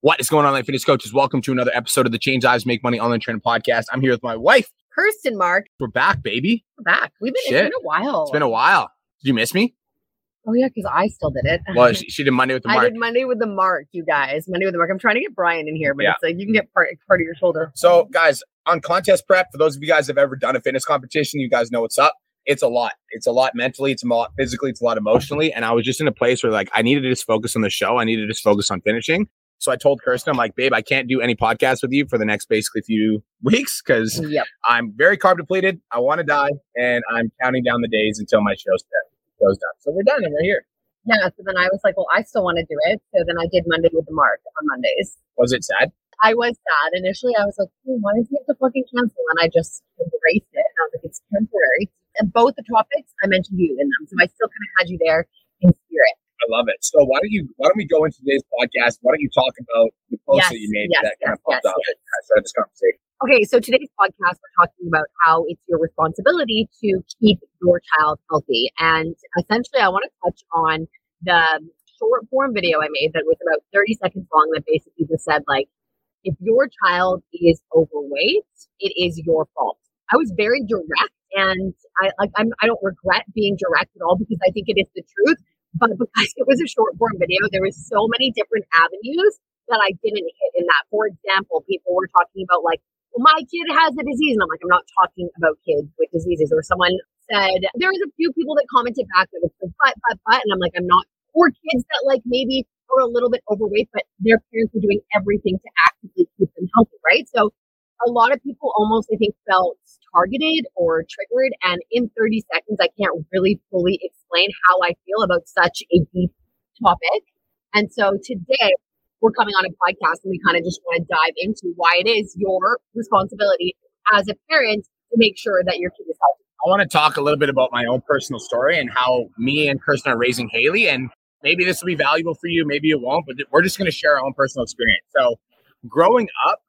What is going on, Life Fitness Coaches? Welcome to another episode of the Change Lives Make Money Online Training Podcast. I'm here with my wife. Kirsten, Mark. We're back, baby. We're back. We've been, Shit. it's been a while. It's been a while. Did you miss me? Oh, yeah, because I still did it. Well, she, she did Monday with the Mark. I did Monday with the Mark, you guys. Monday with the Mark. I'm trying to get Brian in here, but Yeah. it's like you can get part, part of your shoulder. So, guys, on contest prep, for those of you guys that have ever done a fitness competition, you guys know what's up. It's a lot. It's a lot mentally. It's a lot physically. It's a lot emotionally. And I was just in a place where, like, I needed to just focus on the show. I needed to just focus on finishing. So I told Kirsten, I'm like, babe, I can't do any podcasts with you for the next basically few weeks because Yep. I'm very carb depleted. I want to die, and I'm counting down the days until my show's done. Show's done. So we're done, and we're here. Yeah. So then I was like, well, I still want to do it. So then I did Monday with the Mark on Mondays. Was it sad? I was sad. Initially, I was like, why does he have to fucking cancel? And I just embraced it. And I was like, it's temporary. And both the topics, I mentioned you in them. So I still kind of had you there in spirit. Love it. So why don't you why don't we go into today's podcast? Why don't you talk about the post Yes, that you made yes, that kind of yes, popped yes, up yes. and started this conversation? Okay, so today's podcast, we're talking about how it's your responsibility to keep your child healthy. And essentially, I want to touch on the short form video I made that was about 30 seconds long that basically just said, like, if your child is overweight, it is your fault. I was very direct and I like I'm I don't regret being direct at all because I think it is the truth. But because it was a short form video, there was so many different avenues that I didn't hit in that. For example, people were talking about like well, my kid has a disease. And I'm like, I'm not talking about kids with diseases. Or someone said, there was a few people that commented back that was like, but, but, but. And I'm like, I'm not, or kids that like maybe are a little bit overweight, but their parents are doing everything to actively keep them healthy, right? So a lot of people almost, I think, felt targeted or triggered. And in 30 seconds, I can't really fully explain how I feel about such a deep topic. And so today, we're coming on a podcast and we kind of just want to dive into why it is your responsibility as a parent to make sure that your kid is healthy. I want to talk a little bit about my own personal story and how me and Kirsten are raising Haley. And maybe this will be valuable for you, maybe it won't, but we're just going to share our own personal experience. So, growing up,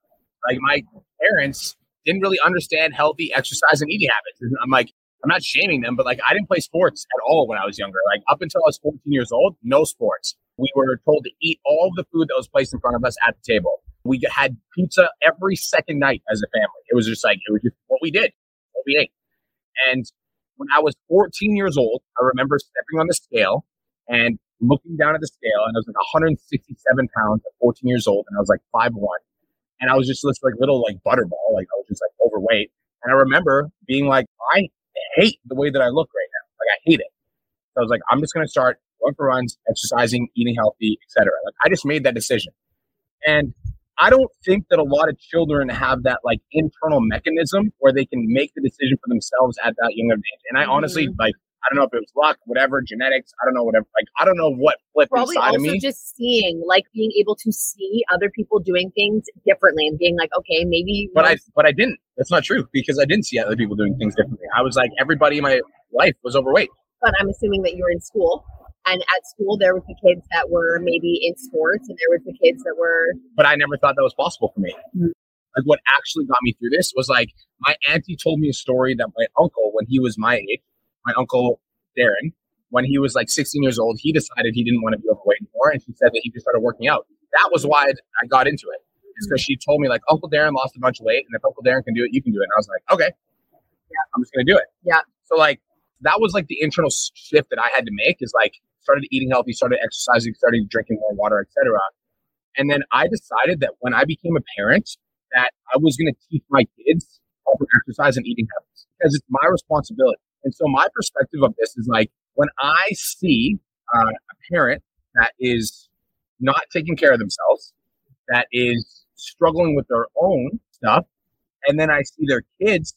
like my parents didn't really understand healthy exercise and eating habits. I'm like, I'm not shaming them, but like I didn't play sports at all when I was younger. Like up until I was 14 years old, no sports. We were told to eat all the food that was placed in front of us at the table. We had pizza every second night as a family. It was just like, it was just what we did, what we ate. And when I was 14 years old, I remember stepping on the scale and looking down at the scale, and I was like 167 pounds at 14 years old, and I was like 5'1. And I was just this like little like butterball, like I was just like overweight. And I remember being like, I hate the way that I look right now. Like I hate it. So I was like, I'm just gonna start going for runs, exercising, eating healthy, etc. Like I just made that decision. And I don't think that a lot of children have that like internal mechanism where they can make the decision for themselves at that young age. And I honestly mm. like I don't know if it was luck, whatever, genetics, I don't know whatever. Like I don't know what flipped Probably inside of also me. just seeing, like being able to see other people doing things differently and being like, okay, maybe. but I but I didn't. That's not true because I didn't see other people doing things differently. I was like everybody in my life was overweight. but I'm assuming that you were in school. And at school, there was the kids that were maybe in sports, and there was the kids that were but I never thought that was possible for me. Mm. Like what actually got me through this was like my auntie told me a story that my uncle, when he was my age, my uncle Darren, when he was like 16 years old, he decided he didn't want to be overweight anymore, and she said that he just started working out. That was why I got into it. It's because she told me like Uncle Darren lost a bunch of weight, and if Uncle Darren can do it, you can do it. And I was like, okay, yeah, I'm just gonna do it. Yeah. So like that was like the internal shift that I had to make is like started eating healthy, started exercising, started drinking more water, etc. And then I decided that when I became a parent, that I was going to teach my kids proper exercise and eating habits because it's my responsibility. And so my perspective of this is like when I see uh, a parent that is not taking care of themselves, that is struggling with their own stuff, and then I see their kids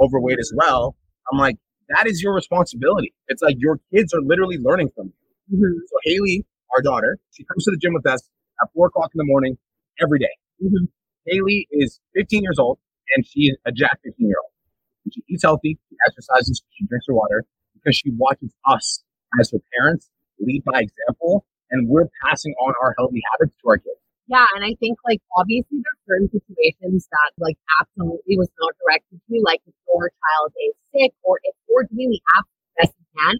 overweight as well, I'm like, that is your responsibility. It's like your kids are literally learning from you. So Haley, our daughter, she comes to the gym with us at four o'clock in the morning every day. Mhm. Haley is 15 years old and she is a jack 15 year old. She eats healthy, she exercises, she drinks her water because she watches us as her parents lead by example, and we're passing on our healthy habits to our kids. Yeah, and I think like obviously there's certain situations that like absolutely was not directed to, like if your child is sick or if you're doing the absolute best you can.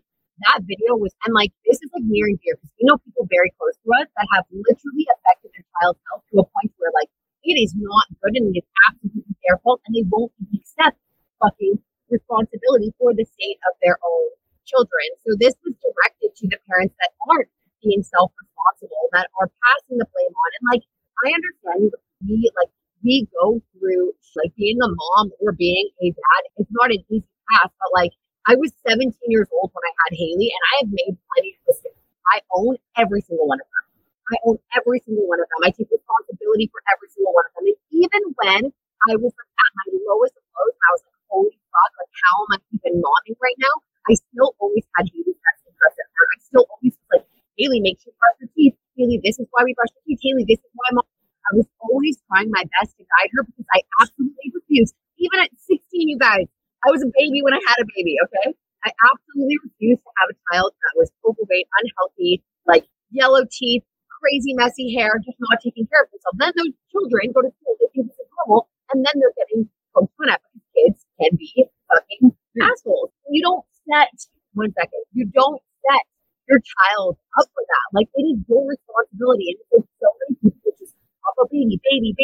That video was, and like this is like near and dear because we know people very close to us that have literally affected their child's health to a point where like it is not good and it is absolutely their fault and they won't accept fucking responsibility for the state of their own children. So this was directed to the parents that aren't being self-responsible, that are passing the blame on. And like I understand we like we go through like being a mom or being a dad. It's not an easy path, but like I was 17 years old when I had Haley, and I have made plenty of mistakes. I own every single one of them. I own every single one of them. I take responsibility for every single one of them. And even when I was at my lowest of lows, I was like, holy fuck, like how am I even momming right now? I still always had Haley's best interest at. I still always was like, Haley, make sure you brush your teeth. Haley, this is why we brush our teeth. Haley, this is why mom. I was always trying my best to guide her because I absolutely refused. Even at 16, you guys, I was a baby when I had a baby, okay? I absolutely refused to have a child that was overweight, unhealthy, like yellow teeth, crazy messy hair, just not taking care of themselves. Then those children go to school, they think is normal, and then they're getting poked fun at because kids can be fucking assholes. You don't set one second, you don't set your child up for that. Like it is your responsibility. And it's so many people just pop a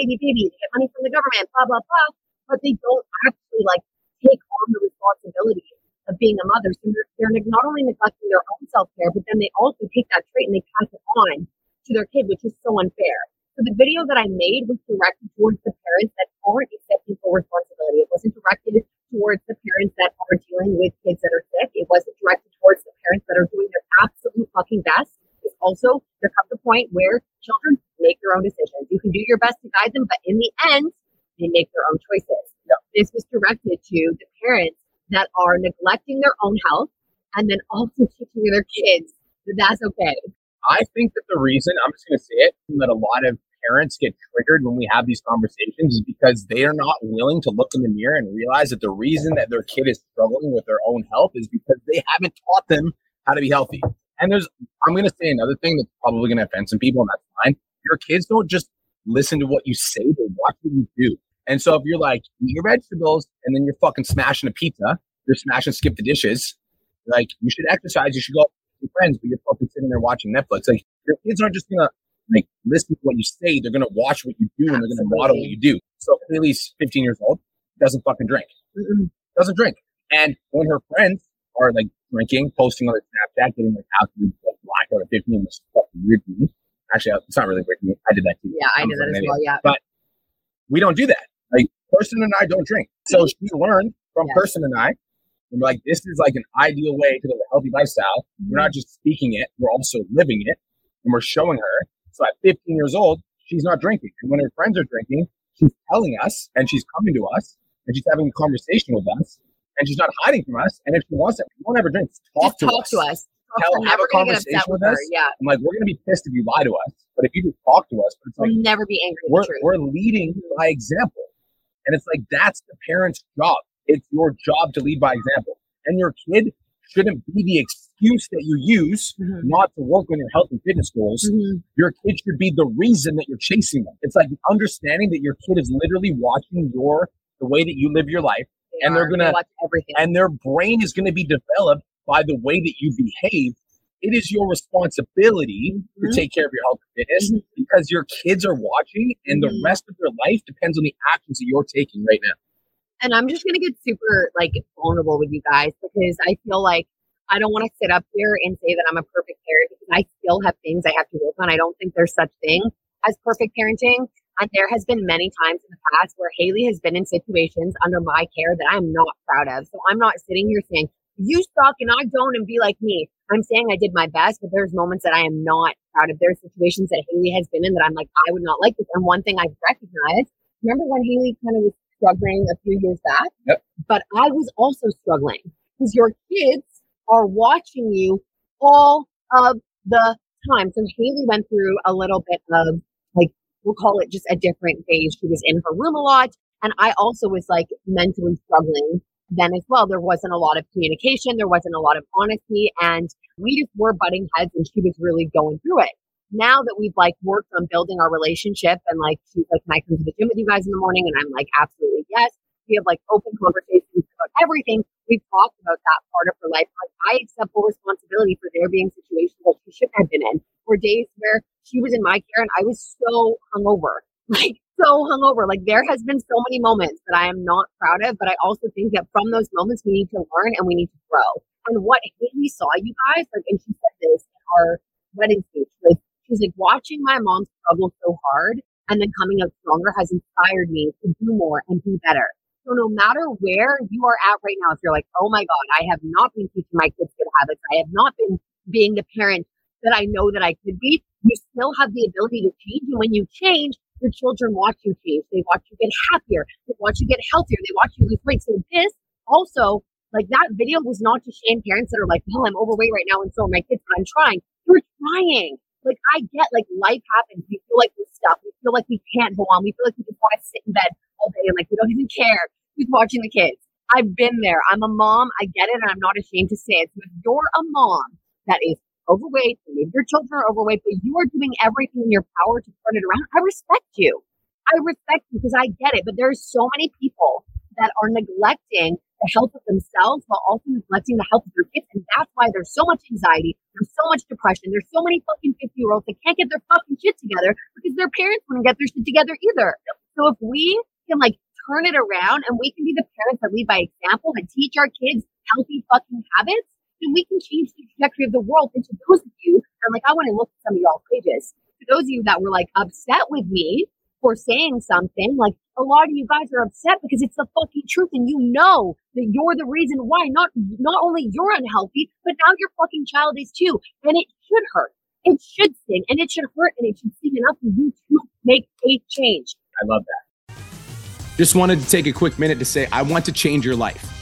baby, baby, get money from the government, blah, blah, blah. But they don't actually like take on the responsibility of being a mother. So they're, they're not only neglecting their own self care, but then they also take that trait and they pass it on to their kid, which is so unfair. So the video that I made was directed towards the parents that aren't accepting full responsibility. It wasn't directed towards the parents that are dealing with kids that are sick. It wasn't directed towards the parents that are doing their absolute fucking best. It's also there comes a point where children make their own decisions. You can do your best to guide them, but in the end, they make their own choices. This was directed to the parents that are neglecting their own health and then also teaching their kids that that's okay. I think that the reason, I'm just going to say it, that a lot of parents get triggered when we have these conversations is because they are not willing to look in the mirror and realize that the reason that their kid is struggling with their own health is because they haven't taught them how to be healthy. And there's, I'm going to say another thing that's probably going to offend some people, and that's fine. Your kids don't just listen to what you say, they watch what you do. And so if you're like, eat your vegetables and then you're fucking smashing a pizza, you're smashing skip the dishes, like you should exercise, you should go with your friends, but you're fucking sitting there watching Netflix. Like your kids aren't just gonna like listen to what you say, they're gonna watch what you do and they're gonna model what you do. So Haley's 15 years old, doesn't fucking drink. Doesn't drink. And when her friends are like drinking, posting on their Snapchat, getting like absolute like, blackout at 15 was fucking weird to me. Actually, it's not really weird to me. I did that too. Yeah, I did that as well. Yeah. But we don't do that. Like Kirsten and I don't drink. So she learned from yes. Kirsten and I. And like, this is like an ideal way to live a healthy lifestyle. We're mm-hmm. not just speaking it, we're also living it. And we're showing her. So at 15 years old, she's not drinking. And when her friends are drinking, she's telling us and she's coming to us and she's having a conversation with us and she's not hiding from us. And if she wants to, we won't ever drink. Talk, to, talk us. to us. Tell, have a conversation with, us. Yeah. I'm like, we're gonna be pissed if you lie to us, but if you just talk to us, it's like we'll never be angry. We're, we're leading by example. And it's like, that's the parent's job. It's your job to lead by example. And your kid shouldn't be the excuse that you use mm-hmm. not to work on your health and fitness goals. Mm-hmm. Your kid should be the reason that you're chasing them. It's like understanding that your kid is literally watching your the way that you live your life, they and are. they're gonna they watch everything, and their brain is gonna be developed by the way that you behave it is your responsibility mm-hmm. to take care of your health and fitness mm-hmm. because your kids are watching and mm-hmm. the rest of their life depends on the actions that you're taking right now. And I'm just going to get super like vulnerable with you guys because I feel like I don't want to sit up here and say that I'm a perfect parent because I still have things I have to work on. I don't think there's such thing as perfect parenting. And there has been many times in the past where Haley has been in situations under my care that I'm not proud of. So I'm not sitting here saying, you suck and I don't and be like me. I'm saying I did my best, but there's moments that I am not proud of. There's situations that Haley has been in that I'm like, I would not like this. And one thing I've recognized, remember when Haley kind of was struggling a few years back? Yep. But I was also struggling because your kids are watching you all of the time. So Haley went through a little bit of like, we'll call it just a different phase. She was in her room a lot. And I also was like mentally struggling then as well, there wasn't a lot of communication, there wasn't a lot of honesty, and we just were butting heads and she was really going through it. Now that we've like worked on building our relationship and like she's like, Can I come to the gym with you guys in the morning? And I'm like, absolutely yes. We have like open conversations about everything. We've talked about that part of her life. Like I accept full responsibility for there being situations that she shouldn't have been in, or days where she was in my care and I was so hungover, like so hungover. Like there has been so many moments that I am not proud of, but I also think that from those moments we need to learn and we need to grow. And what we saw, you guys, like, and she said this in our wedding speech, like she's like watching my mom struggle so hard and then coming out stronger has inspired me to do more and be better. So no matter where you are at right now, if you're like, oh my God, I have not been teaching my kids good habits, I have not been being the parent that I know that I could be, you still have the ability to change. And when you change, your children watch you change. They watch you get happier. They watch you get healthier. They watch you lose weight. So this also, like that video was not to shame parents that are like, well, I'm overweight right now and so are my kids, but I'm trying. You're trying. Like I get like life happens. We feel like we're stuck. We feel like we can't go on. We feel like we just want to sit in bed all day and like we don't even care who's watching the kids. I've been there. I'm a mom. I get it, and I'm not ashamed to say it. So if you're a mom that is overweight, maybe your children are overweight, but you are doing everything in your power to turn it around, I respect you. I respect you because I get it. But there's so many people that are neglecting the health of themselves while also neglecting the health of their kids. And that's why there's so much anxiety, there's so much depression, there's so many fucking 50 year olds that can't get their fucking shit together because their parents wouldn't get their shit together either. So if we can like turn it around and we can be the parents that lead by example and teach our kids healthy fucking habits, then we can change the trajectory of the world. And to those of you, and like I want to look at some of y'all's pages, to those of you that were like upset with me for saying something, like a lot of you guys are upset because it's the fucking truth and you know that you're the reason why not not only you're unhealthy, but now your fucking child is too. And it should hurt. It should sting and it should hurt and it should sting enough for you to make a change. I love that. Just wanted to take a quick minute to say, I want to change your life.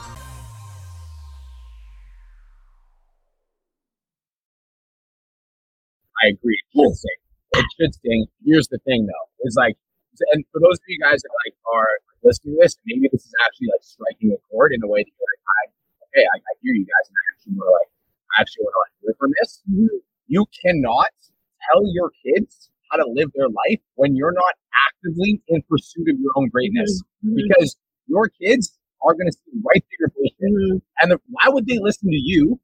I agree. It should sting. It should sting. Here's the thing, though, is like, and for those of you guys that like are listening to this, maybe this is actually like striking a chord in a way that you're like, I, okay, I, I hear you guys, and I actually want to like, I actually want to like hear from this. You cannot tell your kids how to live their life when you're not actively in pursuit of your own greatness, Mhm. because your kids are going to see right through your bullshit. Mhm. And the, why would they listen to you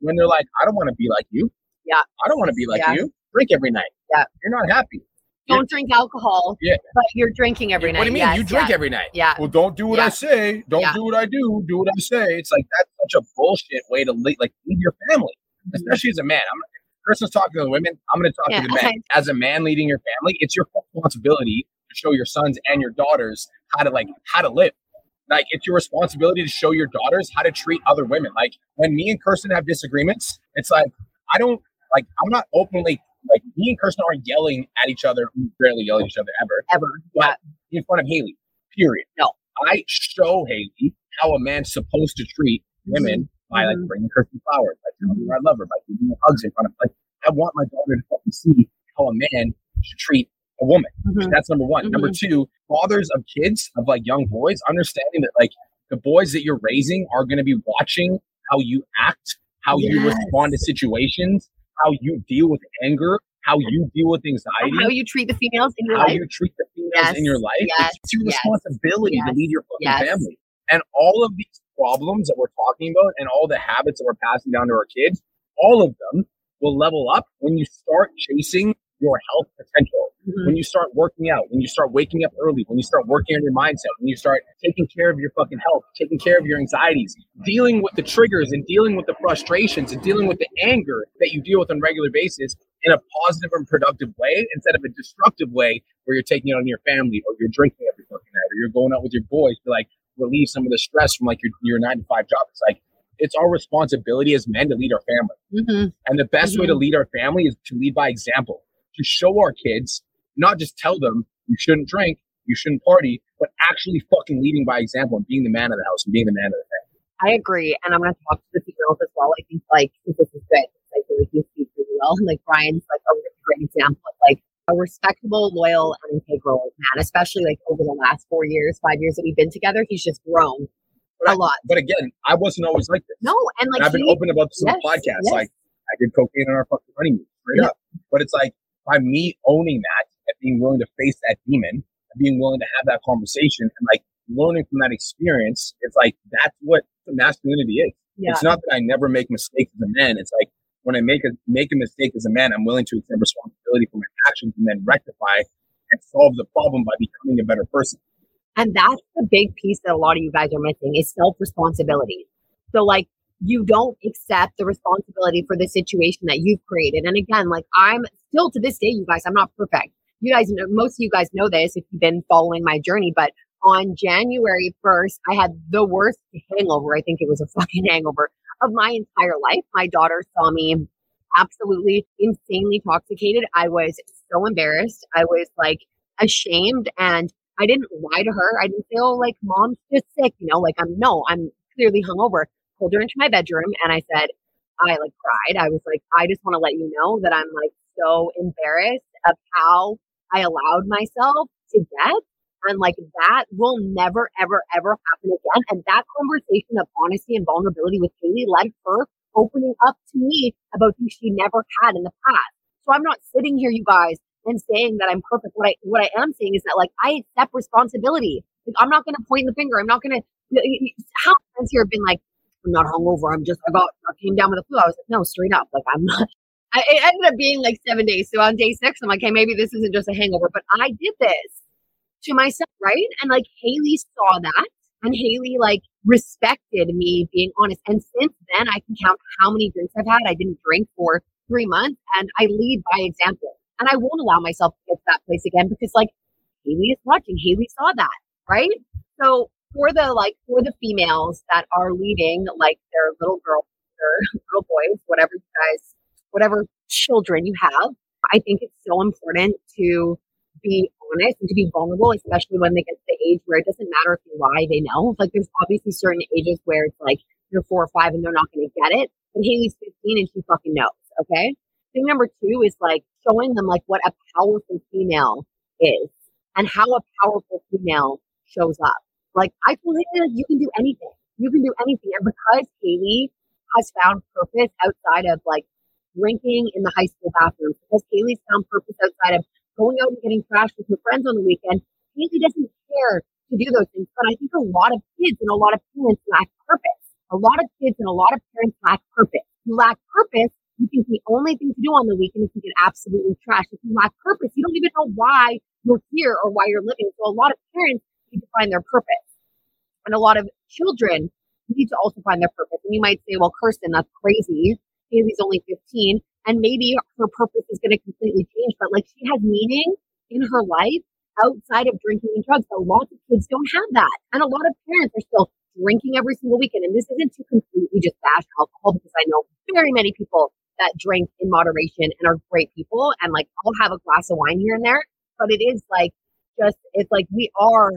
when they're like, I don't want to be like you? Yeah. I don't want to be like Yeah. you. Drink every night. Yeah. You're not happy. Don't drink alcohol, Yeah. but you're drinking every night. What do you mean? Yes, you drink yeah. every night. Yeah. Well, don't do what I say. Don't Yeah. do what I do. Do what I say. It's like that's such a bullshit way to lead, like lead your family, mm-hmm. especially as a man. I'm Kirsten's talking to the women. I'm going to talk Yeah. to the men. As a man leading your family, it's your responsibility to show your sons and your daughters how to like how to live. Like it's your responsibility to show your daughters how to treat other women. Like when me and Kirsten have disagreements, it's like I don't like I'm not openly like me and Kirsten aren't yelling at each other. We rarely yell at each other ever Ever. Yeah. in front of Haley. Period. No. I show Haley how a man's supposed to treat women by like Mhm. bringing Kirsten flowers, by telling her I love her, by giving her hugs in front of like I want my daughter to fucking see how a man should treat a woman. Mhm. That's number one. Number two, fathers of kids of like young boys, understanding that like the boys that you're raising are going to be watching how you act, how you respond to situations, how you deal with anger, how you deal with anxiety how you treat the females in your how life. you treat the females Yes, in your life. yes, it's your yes, responsibility to lead your fucking yes. family. And all of these problems that we're talking about and all the habits that we're passing down to our kids, all of them will level up when you start chasing your health potential. Mhm. When you start working out, when you start waking up early, when you start working on your mindset, when you start taking care of your fucking health, taking care of your anxieties, dealing with the triggers and dealing with the frustrations and dealing with the anger that you deal with on a regular basis in a positive and productive way instead of a destructive way where you're taking it on your family or you're drinking every fucking night or you're going out with your boys to like relieve some of the stress from like your, your nine to five job. It's like it's our responsibility as men to lead our family. Mhm. And the best way to lead our family is to lead by example, to show our kids, not just tell them you shouldn't drink, you shouldn't party, but actually fucking leading by example and being the man of the house and being the man of the family. I agree, and I'm going to talk to the females as well. I think like this is good, like you speak really well. and Like Brian's like a really great example of like a respectable, loyal, and integral man, especially like over the last four years, five years that we've been together. He's just grown But a I- lot. But again, I wasn't always like this. No, and like and I've been open about this on the podcast. yes. Like I did cocaine on our fucking honeymoon, straight Yeah. up. But it's like by me owning that and being willing to face that demon and being willing to have that conversation and like learning from that experience, it's like that's what masculinity is. yeah, It's not that I never make mistakes as a man. It's like when I make a make a mistake as a man, I'm willing to accept responsibility for my actions and then rectify and solve the problem by becoming a better person. And that's the big piece that a lot of you guys are missing is self responsibility. So, like, you don't accept the responsibility for the situation that you've created. And again, like, I'm still to this day, you guys, I'm not perfect. You guys know, most of you guys know this if you've been following my journey, but on January 1st, I had the worst hangover. I think it was a fucking hangover of my entire life. My daughter saw me absolutely insanely intoxicated. I was so embarrassed. I was like ashamed and I didn't lie to her. I didn't say, oh, like mom's just sick, you know, like I'm no, I'm clearly hungover. Pulled her into my bedroom and I said, I like cried. I was like, I just want to let you know that I'm like so embarrassed of how I allowed myself to get. And like that will never, ever, ever happen again. And that conversation of honesty and vulnerability with Haley led her opening up to me about things she never had in the past. So I'm not sitting here, you guys, and saying that I'm perfect. What I what I am saying is that like I accept responsibility. Like I'm not gonna point the finger. I'm not gonna how many friends here have been like, I'm not hungover, I'm just I got I came down with a flu. I was like, no, straight up. Like I'm not I, it ended up being like seven days. So on day six, I'm like, hey, maybe this isn't just a hangover, but I did this to myself, right? And like Haley saw that and Haley like respected me being honest. And since then, I can count how many drinks I've had. I didn't drink for three months and I lead by example. And I won't allow myself to get to that place again because like Haley is watching. Haley saw that, right? So for the like for the females that are leading like their little girls or little boys, whatever you guys, whatever children you have, I think it's so important to be honest and to be vulnerable, especially when they get to the age where it doesn't matter if you lie, they know. Like there's obviously certain ages where it's like you're four or five and they're not going to get it. But Haley's 15 and she fucking knows. Okay. Thing number two is like showing them like what a powerful female is and how a powerful female shows up. Like I Haley, like, you can do anything. You can do anything. And because Haley has found purpose outside of like drinking in the high school bathroom because Haley's found purpose outside of going out and getting trashed with her friends on the weekend, Haley doesn't care to do those things. But I think a lot of kids and a lot of parents lack purpose. A lot of kids and a lot of parents lack purpose. You lack purpose, you think the only thing to do on the weekend is to get absolutely trashed. If you lack purpose, you don't even know why you're here or why you're living. So a lot of parents need to find their purpose. And a lot of children need to also find their purpose. And you might say, well, Kirsten, that's crazy. Haley's only 15 and maybe her purpose is going to completely change, but like she has meaning in her life outside of drinking and drugs. A lot of kids don't have that. And a lot of parents are still drinking every single weekend. And this isn't to completely just bash alcohol because I know very many people that drink in moderation and are great people. And like, I'll have a glass of wine here and there, but it is like just, it's like we are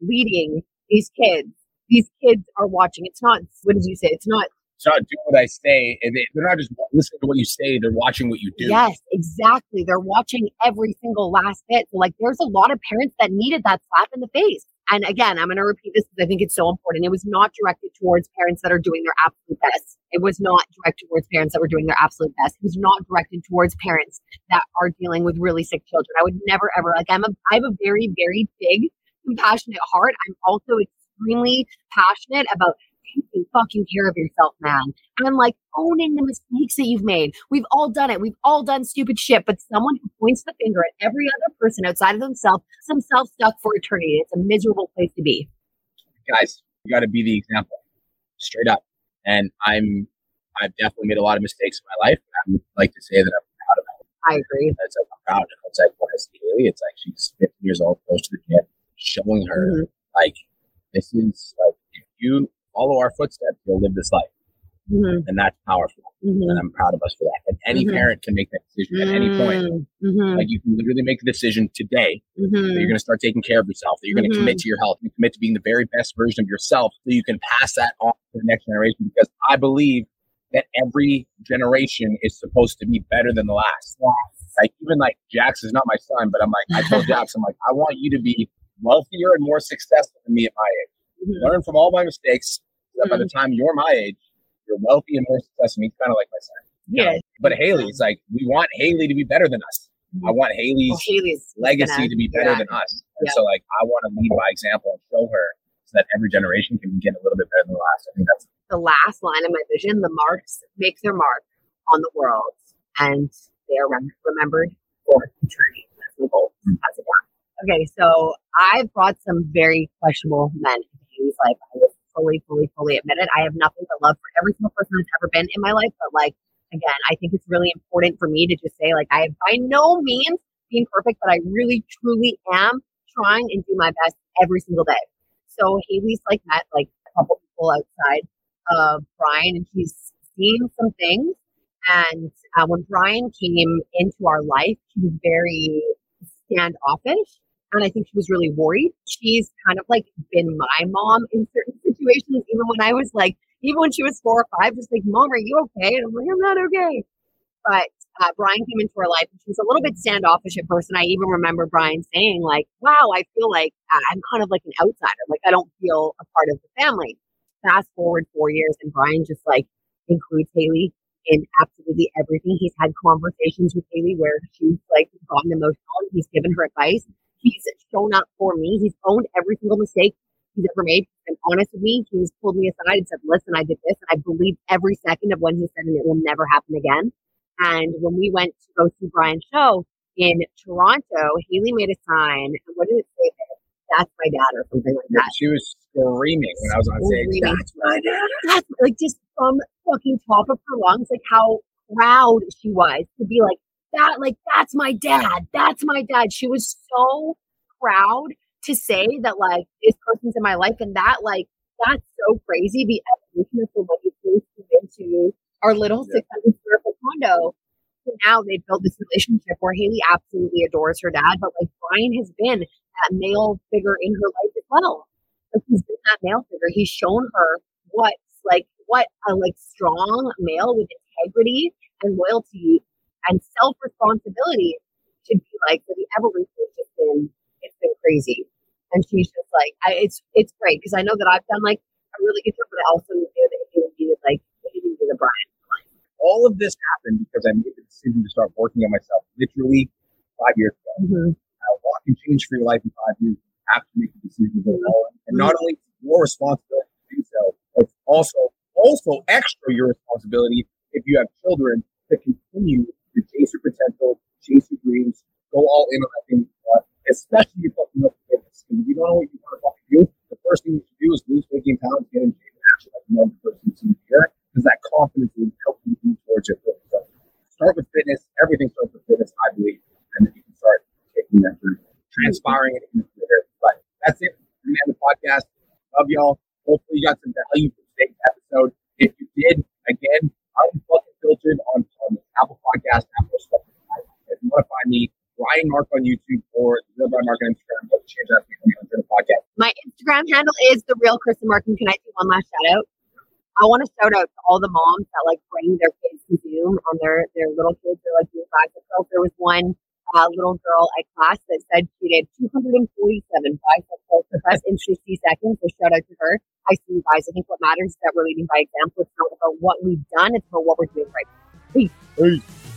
leading these kids. These kids are watching. It's not, what did you say? It's not Not do what I say, and they, they're not just listening to what you say; they're watching what you do. Yes, exactly. They're watching every single last bit. So, like, there's a lot of parents that needed that slap in the face. And again, I'm going to repeat this because I think it's so important. It was not directed towards parents that are doing their absolute best. It was not directed towards parents that were doing their absolute best. It was not directed towards parents that are dealing with really sick children. I would never ever like. I'm a. I have a very very big compassionate heart. I'm also extremely passionate about taking fucking care of yourself, man. And like owning the mistakes that you've made. We've all done it. We've all done stupid shit, but someone who points the finger at every other person outside of themselves, is themselves stuck for eternity. It's a miserable place to be. guys, you got to be the example, straight up. And I'm, I've definitely made a lot of mistakes in my life. I would like to say that I'm proud of it. I agree. It's like I'm proud. of. It's like when I see Haley, it's like she's 15 years old, goes to the gym, showing her Mhm. like this is like if you follow our footsteps, you'll live this life, Mhm. and that's powerful. Mhm. And I'm proud of us for that. And any Mhm. parent can make that decision at any point. Mhm. Like you can literally make the decision today Mhm. that you're going to start taking care of yourself, that you're going to commit to your health, and commit to being the very best version of yourself so you can pass that on to the next generation. Because I believe that every generation is supposed to be better than the last. Like even like Jax is not my son, but I'm like I told Jax, I'm like I want you to be wealthier and more successful than me at my age. Mm-hmm. Learn from all my mistakes. So mm-hmm. by the mm-hmm. time you're my age, you're wealthy and more successful. He's kind of like my son. Yeah. Know? But Haley's like we want Haley to be better than us. I want Haley's, well, Haley's legacy gonna, to be better yeah. than us. And so like I want to lead by example and show her so that every generation can get a little bit better than the last. I think that's the last line of my vision. The marks make their mark on the world and they are remembered for eternity. That's my goal. Mm-hmm. Okay, so I've brought some very questionable men into like. I will fully, fully, fully admit it. I have nothing but love for every single person that's ever been in my life, but like again, I think it's really important for me to just say, like, I have by no means being perfect, but I really truly am trying and do my best every single day. So Haley's like met like a couple people outside of Brian, and she's seen some things. And uh, when Brian came into our life, she was very standoffish. And I think she was really worried. She's kind of like been my mom in certain situations, even when I was like even when she was four or five, just like, Mom, are you okay? And I'm like, I'm not okay. But uh, Brian came into her life and she was a little bit standoffish at first. And I even remember Brian saying, like, wow, I feel like I'm kind of like an outsider. Like, I don't feel a part of the family. Fast forward four years, and Brian just like includes Haley in absolutely everything. He's had conversations with Haley where she's like gotten emotional. He's given her advice. He's shown up for me. He's owned every single mistake he's ever made and honest with me. He's pulled me aside and said, listen, I did this. And I believe every second of when he said, and it will never happen again. And when we went to go see Brian's show in Toronto, Haley made a sign. And what did it say? That's my dad or something like that. She was screaming when I was on stage. That's my dad. That's like just from fucking top of her lungs, like how proud she was to be like that. Like that's my dad. That's my dad. She was so proud to say that like this person's in my life and that like that's so crazy the evolution of somebody who into our little yeah. 600 square foot condo so now they've built this relationship where haley absolutely adores her dad but like brian has been that male figure in her life as well like he's been that male figure he's shown her what's like what a like strong male with integrity and loyalty and self responsibility should be like for the evolution has just been it's been crazy. And she's just like, I, it's it's great because I know that I've done like a really good job, but I also knew that it would be like it would be the Brian. All of this happened because I made the decision to start working on myself literally five years ago. Mm-hmm. Walk and change for your life in five years. You have to make a decision to go And not only your responsibility to do so, it's also also extra your responsibility if you have children to continue chase your potential, chase your dreams, go all in on that thing especially if you know fitness. If you don't know what you want to fucking do, the first thing you should do is lose 15 pounds, get in shape, and actually like know the person you here, because that confidence will help you move towards your fitness. So start with fitness. Everything starts with fitness, I believe, and then you can start taking that through, transpiring it in the Twitter. But that's it me on the podcast. Love y'all. Hopefully you got some value from today's episode. If you did, again, I'm fucking filtered on, on the Apple Podcast, Apple Spotify. If you want to find me, Brian Mark on YouTube or the real Brian Mark on Instagram. But change that the podcast. My Instagram handle is the real Kirsten Mark. And can I do one last shout out? I want to shout out to all the moms that like bring their kids to Zoom on their their little kids They're like doing bicycles. There was one uh, little girl at class that said she did 247 bicycles the best in 60 seconds. So shout out to her. I see you guys. I think what matters is that we're leading by example. It's not about what we've done; it's about what we're doing right. Peace. Peace.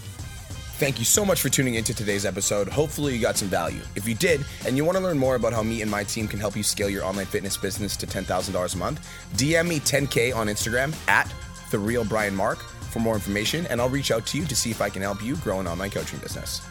Thank you so much for tuning into today's episode. Hopefully, you got some value. If you did, and you want to learn more about how me and my team can help you scale your online fitness business to $10,000 a month, DM me 10K on Instagram at The Real Brian Mark for more information, and I'll reach out to you to see if I can help you grow an online coaching business.